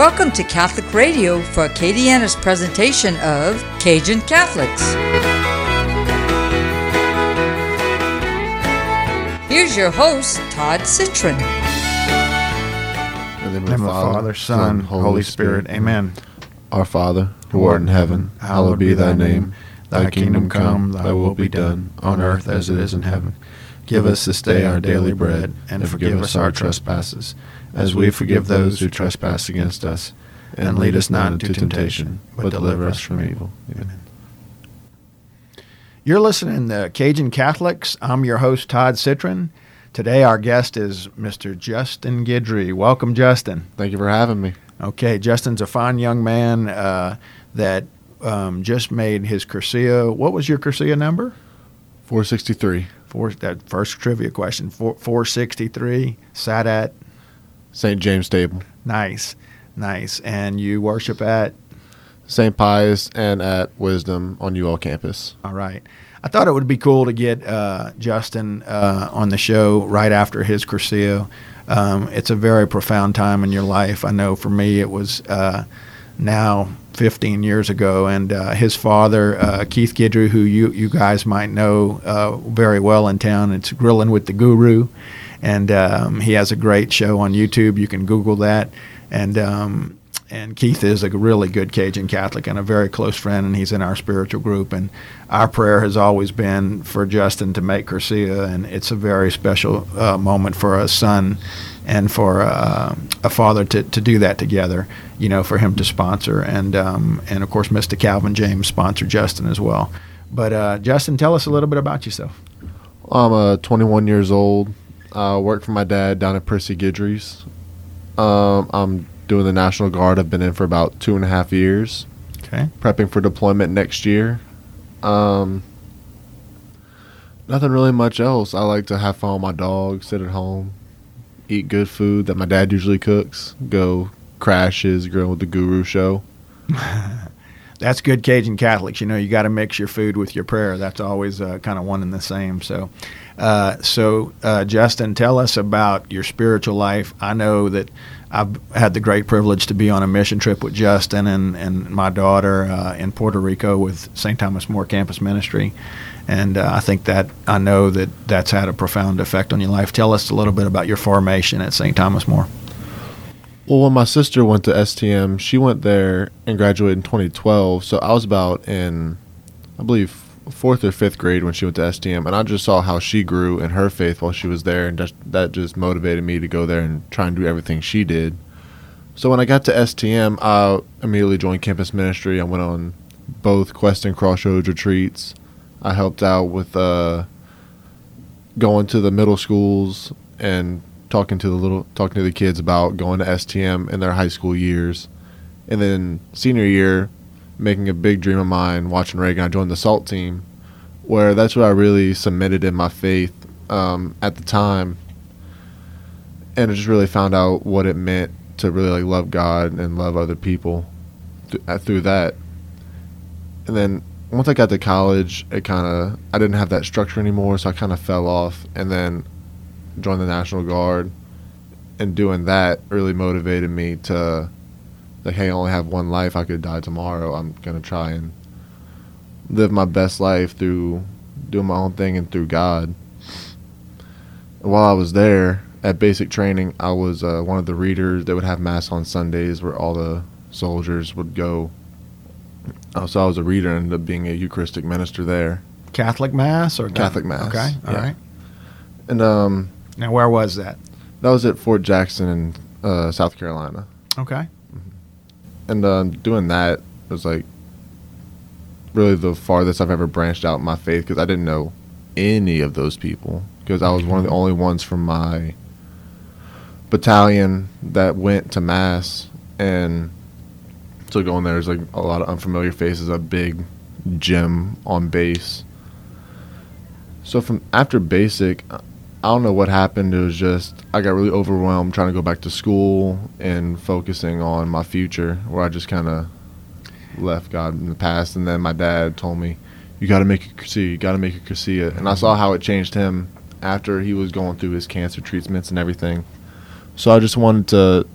Welcome to Catholic Radio for Acadiana's presentation of Cajun Catholics. Here's your host, Todd Citron. In the name name of the Father, Son, Holy Spirit. Amen. Our Father, who art in heaven, hallowed be thy name. Thy kingdom come, thy will be done, on earth as it is in heaven. Give us this day our daily bread, and forgive us our trespasses, as we forgive those who trespass against us. And lead us not into temptation, but deliver us from evil. Amen. You're listening to Cajun Catholics. I'm your host, Todd Citron. Today, our guest is Mr. Justin Guidry. Welcome, Justin. Thank you for having me. Okay, Justin's a fine young man uh, that um, just made his Cursillo. What was your Cursillo number? 463, Four, that first trivia question. Four, 463. Sat at. St. James Stable, Nice, nice. And you worship at. St. Pius, and at Wisdom on UL campus. All right. I thought it would be cool to get uh, Justin uh, on the show right after his Cursillo. Um, it's a very profound time in your life. I know for me it was uh, now 15 years ago, and uh, his father, uh, Keith Guidry, who you, you guys might know uh, very well in town, it's Grilling with the Guru, and um, he has a great show on YouTube. You can Google that, and um, and Keith is a really good Cajun Catholic and a very close friend, and he's in our spiritual group. And our prayer has always been for Justin to make Cursillo, and it's a very special uh, moment for a son and for uh, a father to, to do that together. You know, for him to sponsor, and um, and of course, Mr. Calvin James sponsored Justin as well. But uh, Justin, tell us a little bit about yourself. I'm uh, 21 years old. I work for my dad down at Percy Guidry's. Um, I'm doing the National Guard. I've been in for about two and a half years, Okay. prepping for deployment next year. Um, nothing really much else. I like to have fun with my dog, sit at home, eat good food that my dad usually cooks, go crashes, grill with the Guru show. That's good Cajun Catholics. You know, you got to mix your food with your prayer. That's always uh, kind of one and the same. So, uh, so uh, Justin, tell us about your spiritual life. I know that I've had the great privilege to be on a mission trip with Justin and, and my daughter uh, in Puerto Rico with St. Thomas More Campus Ministry. And uh, I think that I know that that's had a profound effect on your life. Tell us a little bit about your formation at St. Thomas More. Well, when my sister went to STM, she went there and graduated in 2012. So I was about in, I believe, fourth or fifth grade when she went to STM, and I just saw how she grew in her faith while she was there, and just, that just motivated me to go there and try and do everything she did. So when I got to STM, I immediately joined campus ministry. I went on both Quest and Crossroads retreats. I helped out with uh, going to the middle schools and talking to the little talking to the kids about going to STM in their high school years. And then senior year, making a big dream of mine, watching Reagan, I joined the SALT team, where that's where I really submitted in my faith um, at the time. And I just really found out what it meant to really like love God and love other people th- uh, through that. And then once I got to college, it kind of I didn't have that structure anymore, so I kind of fell off. And then joined the National Guard, and doing that really motivated me to like, hey, I only have one life. I could die tomorrow. I'm gonna try and live my best life through doing my own thing and through God. While I was there at basic training, I was uh, one of the readers that would have mass on Sundays, where all the soldiers would go. Uh, so I was a reader and ended up being a Eucharistic minister there. Catholic Mass or Catholic Mass, Okay, all right. yeah. And um, Now, where was that? That was at Fort Jackson in uh, South Carolina, Okay. And uh, doing that was like really the farthest I've ever branched out in my faith because I didn't know any of those people because I was one of the only ones from my battalion that went to mass, and so going there is like a lot of unfamiliar faces, a big gym on base. So from after basic, I don't know what happened. It was just I got really overwhelmed trying to go back to school and focusing on my future, where I just kind of left God in the past. And then my dad told me, "You got to make a Cursillo. You got to make a Cursillo." And I saw how it changed him after he was going through his cancer treatments and everything. So I just wanted to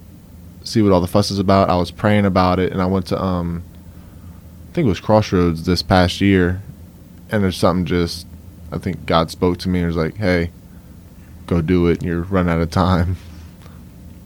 see what all the fuss is about. I was praying about it, and I went to um, I think it was Crossroads this past year, and there's something just, I think God spoke to me and was like, "Hey, go do it. And you're running out of time."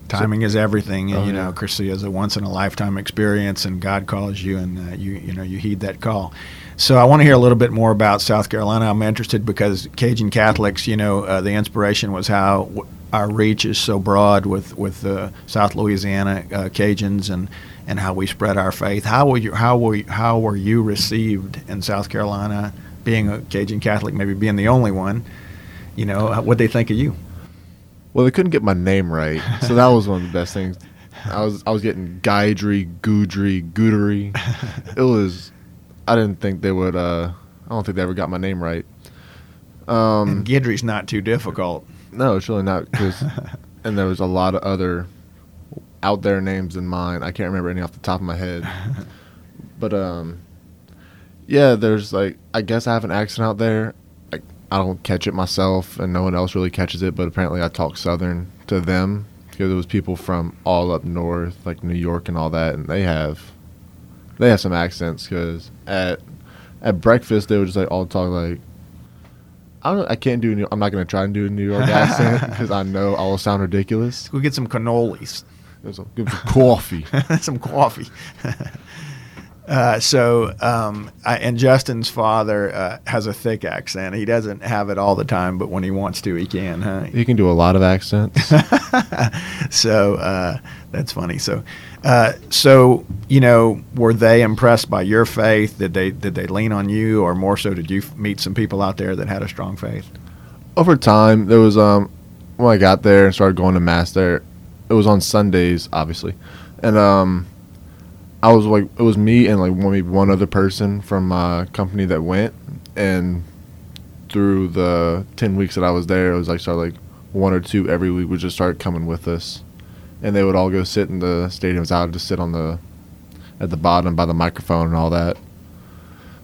Timing is everything. Oh, you yeah. know, Cursillo is a once in a lifetime experience, and God calls you, and uh, you you know you heed that call. So I want to hear a little bit more about South Carolina. I'm interested because Cajun Catholics, you know, uh, the inspiration was how w- our reach is so broad with with uh, South Louisiana uh, Cajuns and and how we spread our faith. How were you how were you, how were you received in South Carolina, being a Cajun Catholic, maybe being the only one? You know, what they think of you? Well, they couldn't get my name right, so that was one of the best things. I was I was getting Guidry, Goodry, Goodery. It was. I didn't think they would. Uh, I don't think they ever got my name right. Um, and not too difficult. no, it's really not because. and there was a lot of other out there names than mine. I can't remember any off the top of my head. but um, yeah, there's like I guess I have an accent out there. I, don't catch it myself, and no one else really catches it. But apparently, I talk Southern to them because it was people from all up north, like New York and all that, and they have they have some accents. Because at at breakfast, they would just like all talk like. I don't. I can't do. New, I'm not gonna try and do a New York accent because I know I will sound ridiculous. Go get some cannolis. Some, some coffee. some coffee. uh, so, um, I, and Justin's father uh, has a thick accent. He doesn't have it all the time, but when he wants to, he can. Huh? You can do a lot of accents. so uh, that's funny. So, uh, so you know, were they impressed by your faith? Did they did they lean on you, or more so, did you f- meet some people out there that had a strong faith? Over time, there was um when I got there and started going to mass there. It was on Sundays, obviously, and um I was like it was me and like one, maybe one other person from my company that went, and through the ten weeks that I was there, it was like started like one or two every week would just start coming with us, and they would all go sit in the stadiums. I would just sit on the at the bottom by the microphone and all that.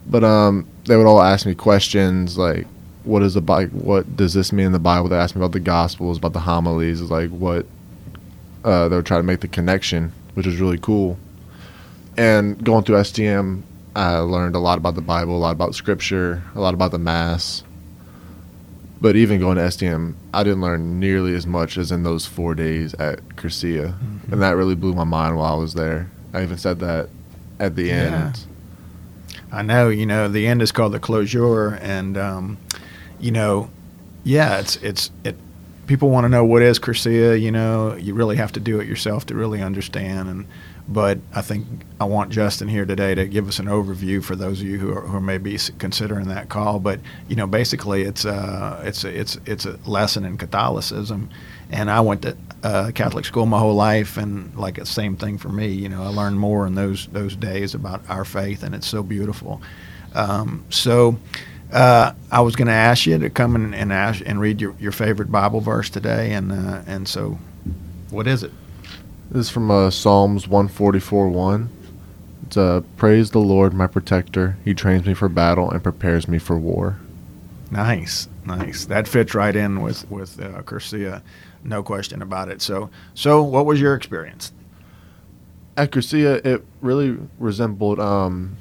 But um, they would all ask me questions like, "What is the Bible? What does this mean in the Bible?" They asked me about the Gospels, about the homilies, like what. Uh, they would try to make the connection, which was really cool. And going through STM, I learned a lot about the Bible, a lot about Scripture, a lot about the Mass. But even going to STM, I didn't learn nearly as much as in those four days at Cursillo, and that really blew my mind while I was there. I even said that at the Yeah. end. I know, you know, the end is called the closure, and um, you know, yeah, it's it's it. People want to know what is Cursillo. You know, you really have to do it yourself to really understand. And but I think I want Justin here today to give us an overview for those of you who are, who are maybe s- considering that call. But you know, basically, it's uh, it's a, it's it's a lesson in Catholicism, and I went to uh, Catholic school my whole life, and like the same thing for me. You know, I learned more in those those days about our faith, and it's so beautiful. Um, so. Uh, I was going to ask you to come and, and ask and read your, your favorite Bible verse today, and uh, and so, what is it? This is from uh, Psalms 144 1. It's uh, Praise the Lord, my protector. He trains me for battle and prepares me for war. Nice, nice. That fits right in with with uh, Cursillo, no question about it. So, so what was your experience? At Cursillo, it really resembled um,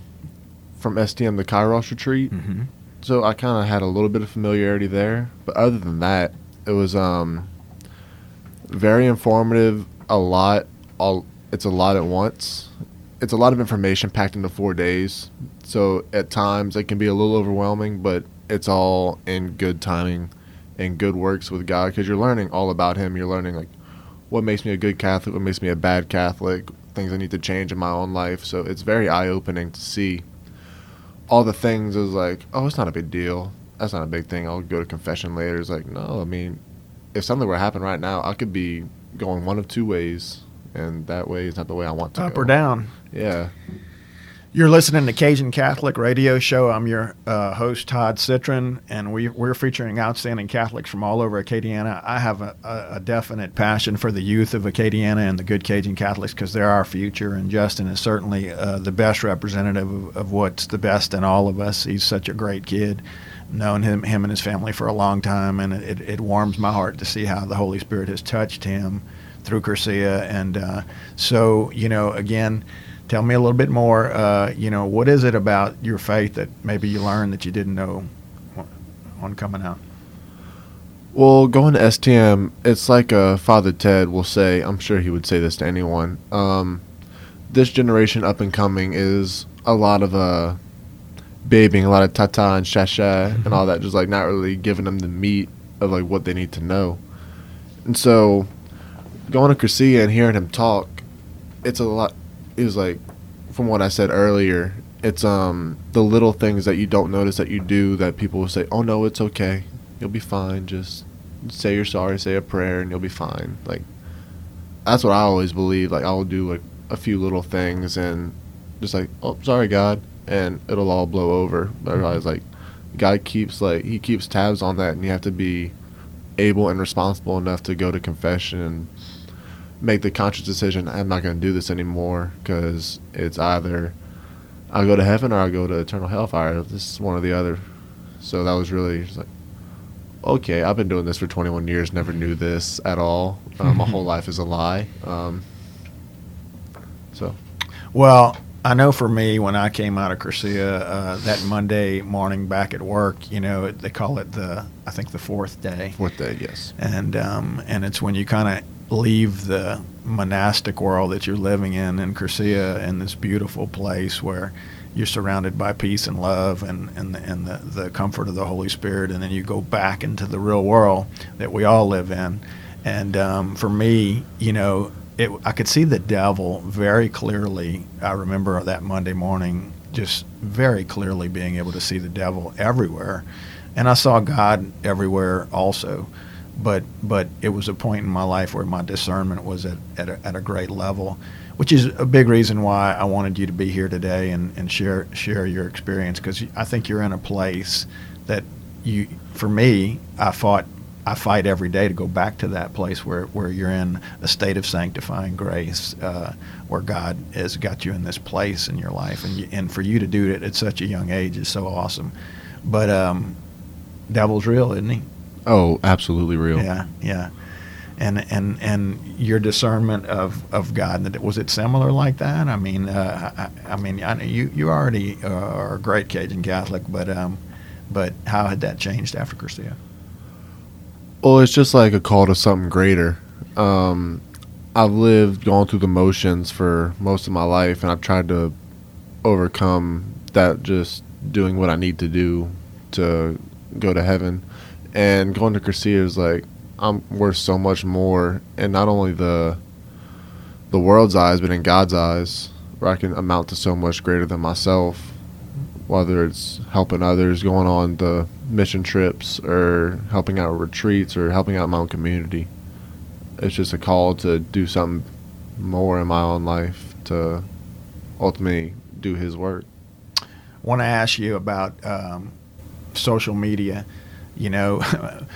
from STM the Kairos retreat. Mm-hmm. So I kind of had a little bit of familiarity there. But other than that, it was um, very informative, a lot. All, it's a lot at once. It's a lot of information packed into four days. So at times it can be a little overwhelming, but it's all in good timing and good works with God because you're learning all about Him. You're learning like what makes me a good Catholic, what makes me a bad Catholic, things I need to change in my own life. So it's very eye opening to see all the things. Is like, oh, it's not a big deal. That's not a big thing. I'll go to confession later. It's like, no, I mean, if something were to happen right now, I could be going one of two ways, and that way is not the way I want to go. Up go. or down? Yeah. You're listening to Cajun Catholic Radio Show. I'm your uh, host, Todd Citron, and we, we're featuring outstanding Catholics from all over Acadiana. I have a, a, definite passion for the youth of Acadiana and the good Cajun Catholics because they're our future, and Justin is certainly uh, the best representative of, of what's the best in all of us. He's such a great kid. Known him, him and his family for a long time, and it, it warms my heart to see how the Holy Spirit has touched him through Cursillo, and uh, so you know, again, tell me a little bit more. Uh, you know, what is it about your faith that maybe you learned that you didn't know on coming out? Well, going to STM, it's like uh, Father Ted will say. I'm sure he would say this to anyone. Um, this generation up and coming is a lot of uh, babying, a lot of tata and shasha mm-hmm. and all that, just like not really giving them the meat of like what they need to know. And so, going to Cursillo and hearing him talk, it's a lot. Was like, from what I said earlier, it's um the little things that you don't notice that you do that people will say, "Oh no, it's okay." You'll be fine. Just say you're sorry, say a prayer, and you'll be fine. Like that's what I always believe. Like I'll do like a few little things and just like, oh, sorry, God, and it'll all blow over. But I was like, God keeps like He keeps tabs on that, and you have to be able and responsible enough to go to confession and make the conscious decision. I'm not going to do this anymore because it's either I'll go to heaven or I'll go to eternal hellfire. This is one or the other. So that was really just like, okay, I've been doing this for 21 years, never knew this at all. Um, my whole life is a lie. Um, so, well, I know for me, when I came out of Cursillo uh, that Monday morning back at work, you know, they call it the, I think the fourth day. Fourth day, yes. And um, and it's when you kind of leave the monastic world that you're living in in Cursillo in this beautiful place where you're surrounded by peace and love and, and, the, and the, the comfort of the Holy Spirit, and then you go back into the real world that we all live in. And um, for me, you know, it, I could see the devil very clearly. I remember that Monday morning, just very clearly being able to see the devil everywhere, and I saw God everywhere also. But but it was a point in my life where my discernment was at at a, at a great level, which is a big reason why I wanted you to be here today and, and share share your experience because I think you're in a place that you for me I fought I fight every day to go back to that place where, where you're in a state of sanctifying grace, uh, where God has got you in this place in your life, and you, and for you to do it at such a young age is so awesome. But um, devil's real, isn't he? Oh, absolutely real. Yeah, yeah and and and your discernment of, of God was it similar like that? I mean, uh, I, I, mean, I, you you already are a great Cajun Catholic, but um, but how had that changed after Cursillo? Well, it's just like a call to something greater. Um, I've lived, gone through the motions for most of my life, and I've tried to overcome that just doing what I need to do to go to heaven. And going to Cursillo is like I'm worth so much more, and not only the the world's eyes, but in God's eyes, where I can amount to so much greater than myself. Whether it's helping others, going on the mission trips, or helping out retreats, or helping out my own community, it's just a call to do something more in my own life to ultimately do His work. I want to ask you about um, social media. You know.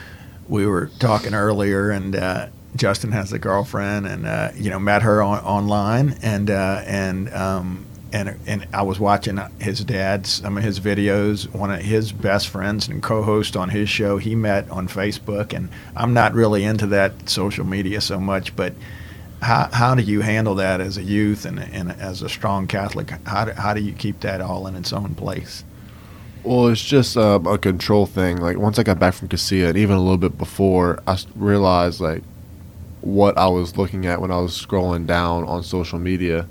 we were talking earlier, and uh, Justin has a girlfriend, and uh, you know met her on, online, and uh, and um, and and I was watching his dad's some of his videos. One of his best friends and co-host on his show, he met on Facebook, and I'm not really into that social media so much, but. How, how do you handle that as a youth and, and as a strong Catholic? How do, how do you keep that all in its own place? Well, it's just uh, a control thing. Like once I got back from Cursillo, and even a little bit before, I realized like what I was looking at when I was scrolling down on social media,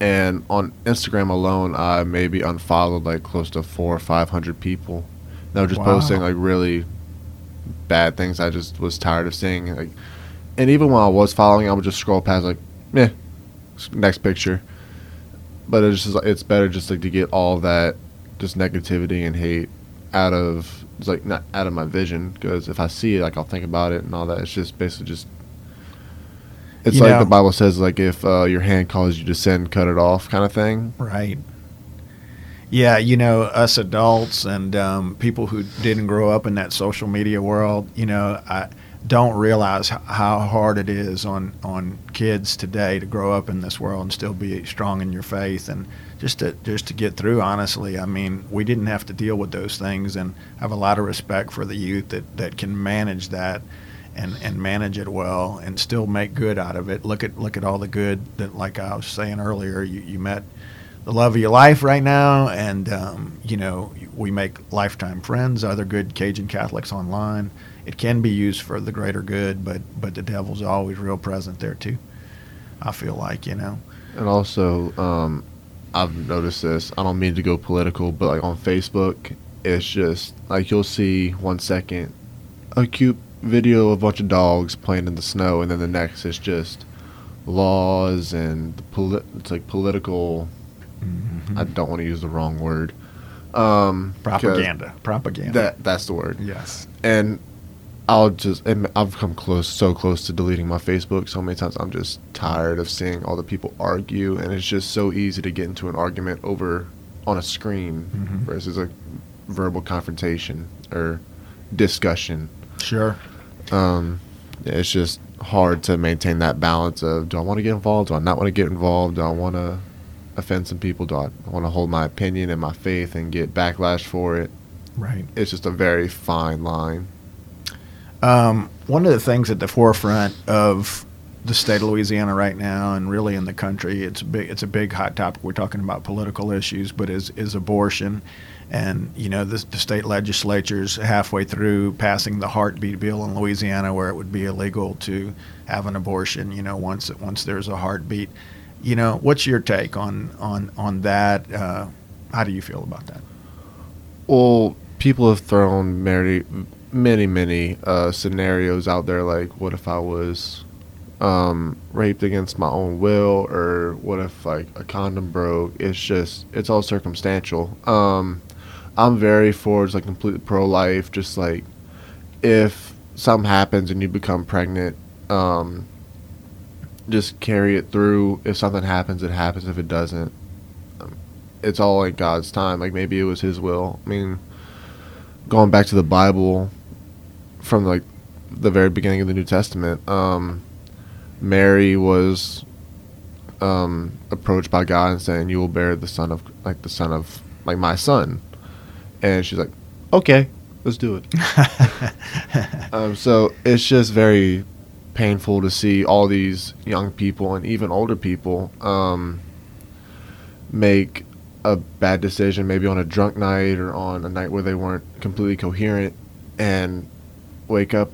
and on Instagram alone, I maybe unfollowed like close to four or five hundred people. They were just wow. posting like really bad things. I just was tired of seeing. Like, and even when I was following, I would just scroll past like, meh, next picture. But it's just it's better just like to get all that just negativity and hate out of it's like not out of my vision because if I see it, like I'll think about it and all that. It's just basically just. It's you like know, the Bible says, like if uh, your hand calls you to sin, cut it off, kind of thing. Right. Yeah, you know, us adults and um, people who didn't grow up in that social media world, you know, I don't realize how hard it is on on kids today to grow up in this world and still be strong in your faith and just to just to get through. Honestly, I mean, we didn't have to deal with those things, and have a lot of respect for the youth that that can manage that. and, and manage it well and still make good out of it. Look at look at all the good that, like I was saying earlier, you, you met the love of your life right now, and um, you know we make lifetime friends, other good Cajun Catholics online. It can be used for the greater good, but but the devil's always real present there too. I feel like you know. And also, um, I've noticed this. I don't mean to go political, but like on Facebook, it's just like you'll see one second a cute video of a bunch of dogs playing in the snow, and then the next is just laws and the poli- it's like political. Mm-hmm. I don't want to use the wrong word. Um, Propaganda. Propaganda. That that's the word. yes. And I'll just and I've come close, so close to deleting my Facebook so many times. I'm just tired of seeing all the people argue, and it's just so easy to get into an argument over on a screen Mhm. versus a verbal confrontation or discussion. Sure. Um, it's just hard to maintain that balance of do I want to get involved? Do I not want to get involved? Do I want to offend some people? Do I want to hold my opinion and my faith and get backlash for it? Right. It's just a very fine line. Um, one of the things at the forefront of the state of Louisiana right now, and really in the country, it's a big it's a big hot topic. We're talking about political issues, but is is abortion, and you know the, the state legislature's halfway through passing the heartbeat bill in Louisiana, where it would be illegal to have an abortion. You know, once once there's a heartbeat. You know, what's your take on on on that? Uh, how do you feel about that? Well, people have thrown many, many, many uh, scenarios out there. Like, what if I was um, raped against my own will, or what if like a condom broke? It's just, it's all circumstantial. Um, I'm very for like completely pro-life. Just like if something happens and you become pregnant, um, just carry it through. If something happens, it happens. If it doesn't, um, it's all in God's time. Like maybe it was His will. I mean, going back to the Bible from like the very beginning of the New Testament, um, Mary was um, approached by God and saying, "You will bear the son of like the son of like my son," and she's like, "Okay, let's do it." um, so it's just very painful to see all these young people and even older people um, make a bad decision, maybe on a drunk night or on a night where they weren't completely coherent, and wake up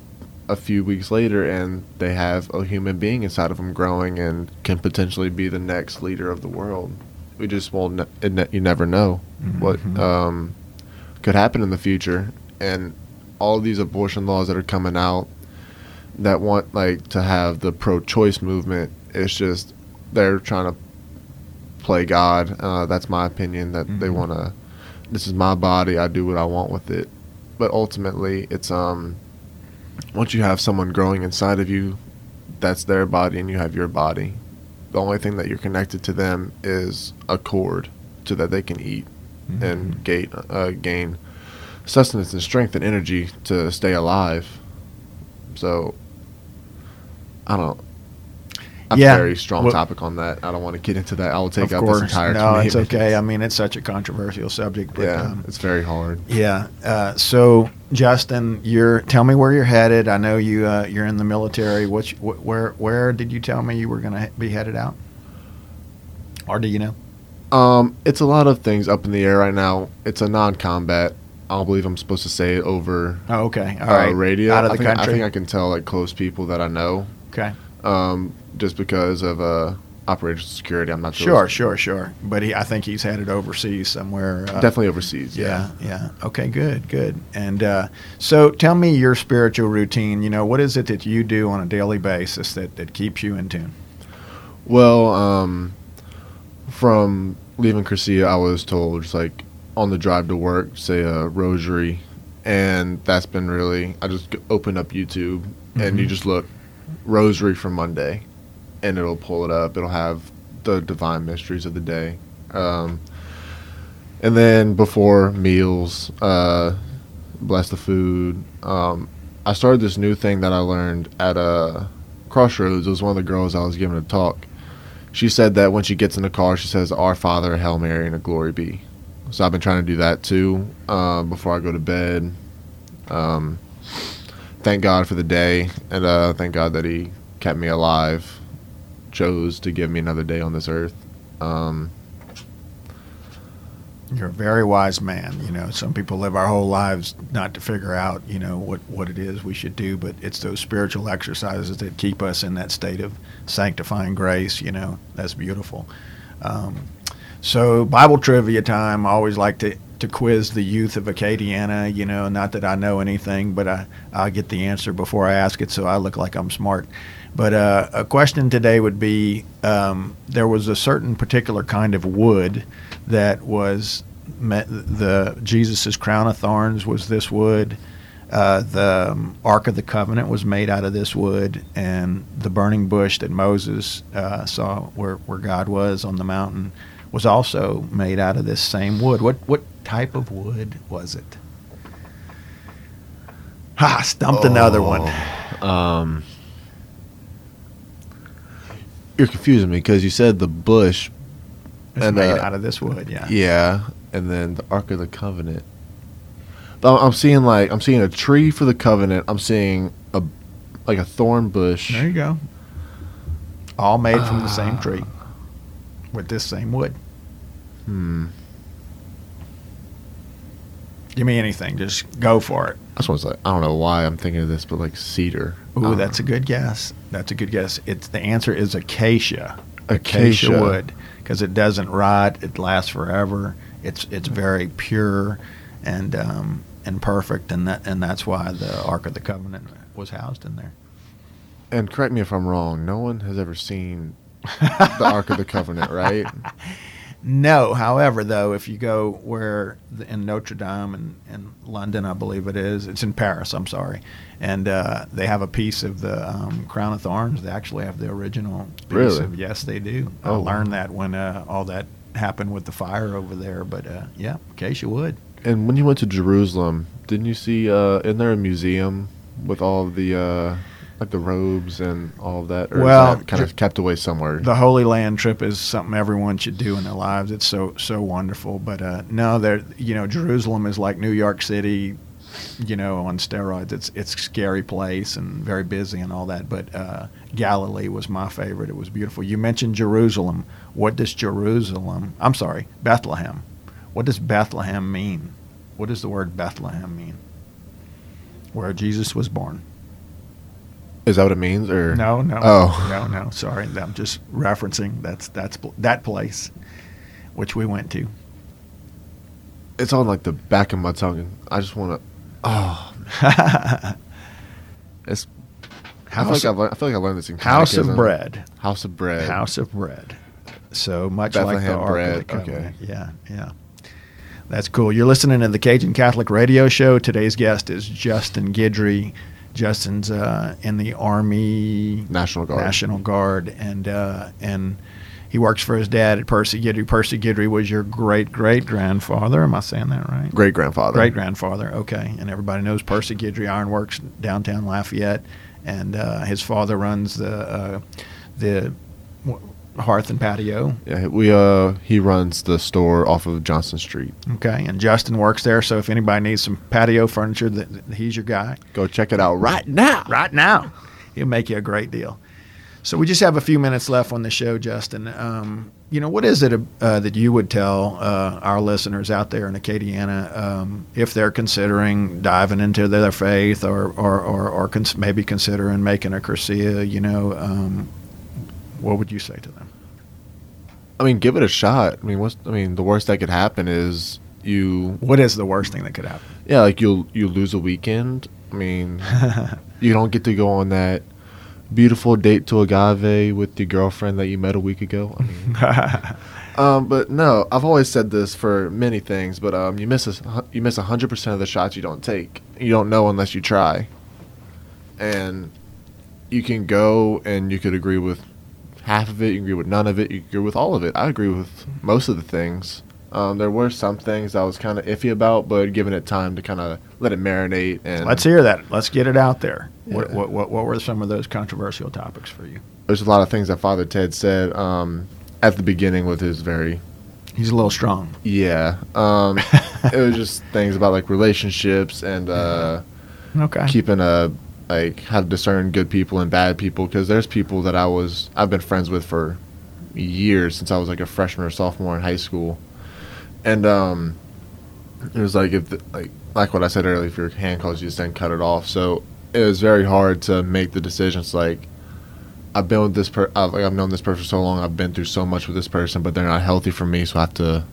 a few weeks later and they have a human being inside of them growing and can potentially be the next leader of the world. We just won't. ne- you never know what Mhm. um, could happen in the future, and all these abortion laws that are coming out that want like to have the pro-choice movement. It's just they're trying to play God. Uh, that's my opinion. That they Mhm. want to. This is my body. I do what I want with it. But ultimately, it's um. Once you have someone growing inside of you, that's their body, and you have your body. The only thing that you're connected to them is a cord, so that they can eat and gain uh, gain sustenance and strength and energy to stay alive. So, I don't. I'm Yeah. very strong Well- topic on that. I don't want to get into that. I will take up course, this entire. no, 28 it's okay. I mean, it's such a controversial subject. But, yeah, um, it's very hard. Yeah. Uh, so, Justin, you're tell me where you're headed. I know you uh, you're in the military. Which wh- where where did you tell me you were going to be headed out? Or do you know? Um, it's a lot of things up in the air right now. It's a non-combat. I don't believe I'm supposed to say it over Oh, okay. All uh, right. radio. Out of I the think, country. I think I can tell like close people that I know. okay. Um, just because of uh, operational security, I'm not Sure, sure, sure. Sure. But he, I think he's headed overseas somewhere. Uh, Definitely overseas. Yeah, yeah. Okay, good, good. And uh, so, tell me your spiritual routine. You know, what is it that you do on a daily basis that, that keeps you in tune? Well, um, from leaving Cursillo, I was told just like on the drive to work, say a rosary, and that's been really. I just open up YouTube and you Mhm. just look rosary for Monday, and it'll pull it up. It'll have the divine mysteries of the day, um, and then before meals, uh, bless the food. Um, I started this new thing that I learned at a crossroads. It was one of the girls I was giving a talk she said that when she gets in the car, she says, "Our Father, Hail Mary, and a glory be." So I've been trying to do that too uh, before I go to bed. Um, thank God for the day, and uh, thank God that He kept me alive, chose to give me another day on this earth. Um, You're a very wise man. You know, some people live our whole lives not to figure out, you know, what, what it is we should do, but it's those spiritual exercises that keep us in that state of sanctifying grace. You know, that's beautiful. Um, so, Bible trivia time. I always like to, to quiz the youth of Acadiana. You know, not that I know anything, but I, I'll get the answer before I ask it, so I look like I'm smart. But uh, a question today would be um, there was a certain particular kind of wood that was met, the Jesus's crown of thorns was this wood. Uh, the um, Ark of the Covenant was made out of this wood, and the burning bush that Moses uh, saw where, where God was on the mountain was also made out of this same wood. What what type of wood was it? Ha! Stumped another one. um, you're confusing me because you said the bush, It's and, made uh, out of this wood. Yeah. yeah, and then the Ark of the Covenant. But I'm seeing like I'm seeing a tree for the covenant. I'm seeing a like a thorn bush. There you go. All made from the Ah. same tree with this same wood. Hmm. Give me anything. Just go for it. This one's like I don't know why I'm thinking of this, but like cedar. I Ooh, don't that's a good guess. That's a good guess. It's the answer is acacia. Acacia. wood because it doesn't rot. It lasts forever. It's it's very pure and um, and perfect, and that and that's why the Ark of the Covenant was housed in there. And correct me if I'm wrong. No one has ever seen the Ark of the Covenant, right? No, however, though, if you go where the, in Notre Dame in, in London, I believe it is, it's in Paris. I'm sorry, and uh, they have a piece of the um, crown of thorns. They actually have the original piece Really? of. Yes, they do. Oh, I learned that when uh, all that happened with the fire over there. But uh, yeah, you would. And when you went to Jerusalem, didn't you see? Uh, isn't there a museum with all the uh, like the robes and all of that? Or Well, kind of kept away somewhere. The Holy Land trip is something everyone should do in their lives. It's so so wonderful. But uh, no, there you know Jerusalem is like New York City, you know, on steroids. It's it's a scary place and very busy and all that. But uh, Galilee was my favorite. It was beautiful. You mentioned Jerusalem. What does Jerusalem? I'm sorry, Bethlehem. What does Bethlehem mean? What does the word Bethlehem mean? Where Jesus was born. Is that what it means? Or No, no, Oh. no, no. Sorry, I'm just referencing that's that's that place, which we went to. it's on like the back of my tongue. I just want to. Oh, it's. I feel, like of- learned, feel like I learned this in House of bread. House of bread. House of bread. So much like the Bethlehem Ark of bread, the Covenant. okay. Yeah, yeah. That's cool. You're listening to the Cajun Catholic Radio Show. Today's guest is Justin Guidry. Justin's uh, in the Army National Guard. National Guard, and uh, and he works for his dad at Percy Guidry. Percy Guidry was your great great grandfather. Am I saying that right? Great grandfather. Great grandfather. Okay, and everybody knows Percy Guidry Ironworks downtown Lafayette, and uh, his father runs the uh, the hearth and patio. Yeah, we uh he runs the store off of Johnson Street. Okay, and Justin works there. So if anybody needs some patio furniture, that he's your guy. Go check it out right now. right now. He'll make you a great deal. So we just have a few minutes left on the show, Justin. Um, you know, what is it uh, that you would tell uh, our listeners out there in Acadiana um, if they're considering diving into their faith or or, or, or cons- maybe considering making a Cursillo? You know, um, what would you say to them? I mean, give it a shot. I mean, what's I mean, the worst that could happen is you What is the worst thing that could happen? yeah, like you'll you lose a weekend. I mean, you don't get to go on that beautiful date to agave with your girlfriend that you met a week ago. I mean, um, but no, I've always said this for many things, but um, you miss a, you miss hundred percent of the shots you don't take. You don't know unless you try, and you can go and you could agree with half of it. You can agree with none of it. You agree with all of it. I agree with most of the things. Um, there were some things I was kind of iffy about, but giving it time to kind of let it marinate and Let's hear that. Let's get it out there. What, what, what, what were some of those controversial topics for you? there's a lot of things that Father Ted said um, at the beginning with his very He's a little strong. yeah. Um, it was just things about like relationships and uh, Okay. keeping a like how to discern good people and bad people because there's people that I was I've been friends with for years since I was like a freshman or sophomore in high school, and um, it was like if the, like like what I said earlier, if your hand calls you, just then cut it off. So it was very hard to make the decisions. Like I've been with this per, I've, like I've known this person so long. I've been through so much with this person, but they're not healthy for me, so I have to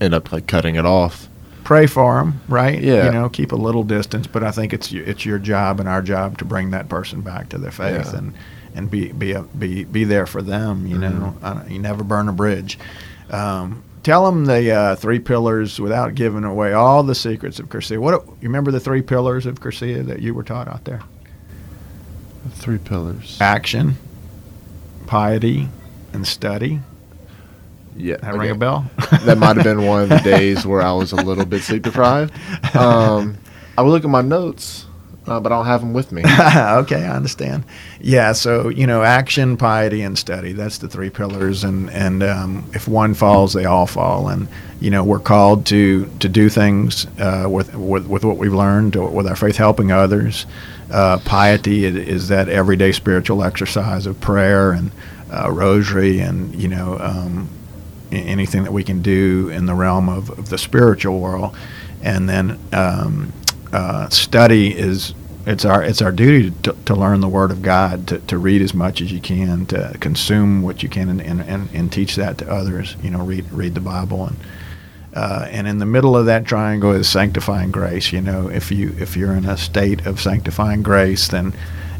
end up like cutting it off. Pray for them, right? Yeah. You know, keep a little distance, but I think it's it's your job and our job to bring that person back to their faith Yeah. and and be be a, be be there for them. You know, uh, you never burn a bridge. Um, tell them the uh, three pillars without giving away all the secrets of Cursillo. What you remember the three pillars of Cursillo that you were taught out there? Three pillars. Action, piety, and study. Yeah, That ring a bell? that might have been one of the days where I was a little bit sleep deprived. Um, I would look at my notes, uh, but I don't have them with me. okay, I understand. Yeah, so you know, action, piety, and study—that's the three pillars. And and um, if one falls, they all fall. And you know, we're called to to do things uh, with, with with what we've learned, or with our faith, helping others. Uh, piety is that everyday spiritual exercise of prayer and uh, rosary, and you know. Um, anything that we can do in the realm of, of the spiritual world, and then um, uh, study is it's our it's our duty to, to learn the Word of God, to, to read as much as you can, to consume what you can, and, and, and, and teach that to others. You know, read read the Bible, and uh, and in the middle of that triangle is sanctifying grace. You know, if you if you're in a state of sanctifying grace, then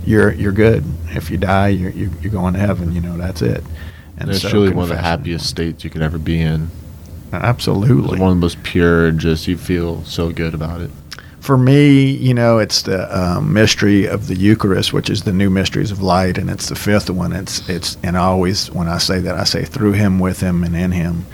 you're you're good. If you die, you're you're, you're going to heaven. You know, that's it. And it's so truly one of the happiest states you can ever be in. Absolutely. It's one of the most pure, just you feel so good about it. For me, you know, it's the um, mystery of the Eucharist, which is the new mysteries of light, and it's the fifth one. It's it's and I always when I say that I say through Him, with Him, and in Him,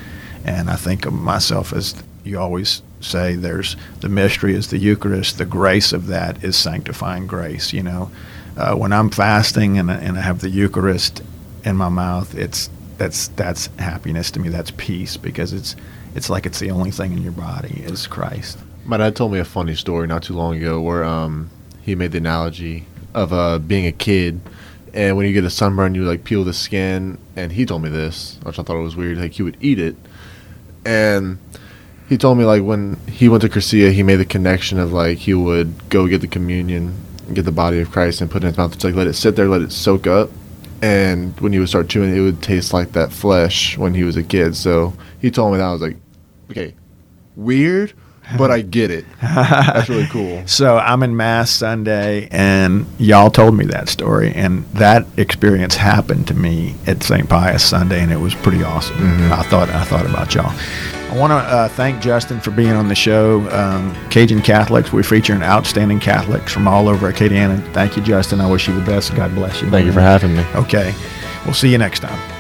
and I think of myself as you always say. There's the mystery is the Eucharist. The grace of that is sanctifying grace. You know, uh, when I'm fasting and I- and I have the Eucharist in my mouth, it's that's that's happiness to me. That's peace because it's it's like it's the only thing in your body is Christ. My dad told me a funny story not too long ago where um, he made the analogy of uh, being a kid, and when you get a sunburn, you like peel the skin. And he told me this, which I thought it was weird. Like he would eat it, and he told me like when he went to Cursillo, he made the connection of like he would go get the communion, get the body of Christ, and put it in his mouth. It's like let it sit there, let it soak up, and when he would start chewing, it would taste like that flesh when he was a kid. So he told me that I was like, okay, weird, but I get it. That's really cool. So I'm in Mass Sunday, and y'all told me that story, and that experience happened to me at St. Pius Sunday, and it was pretty awesome. I thought I thought about y'all. I want to uh, thank Justin for being on the show. Um, Cajun Catholics, we feature an outstanding Catholics from all over Acadiana. Thank you, Justin. I wish you the best. God bless you. Thank you for having me. Okay, we'll see you next time.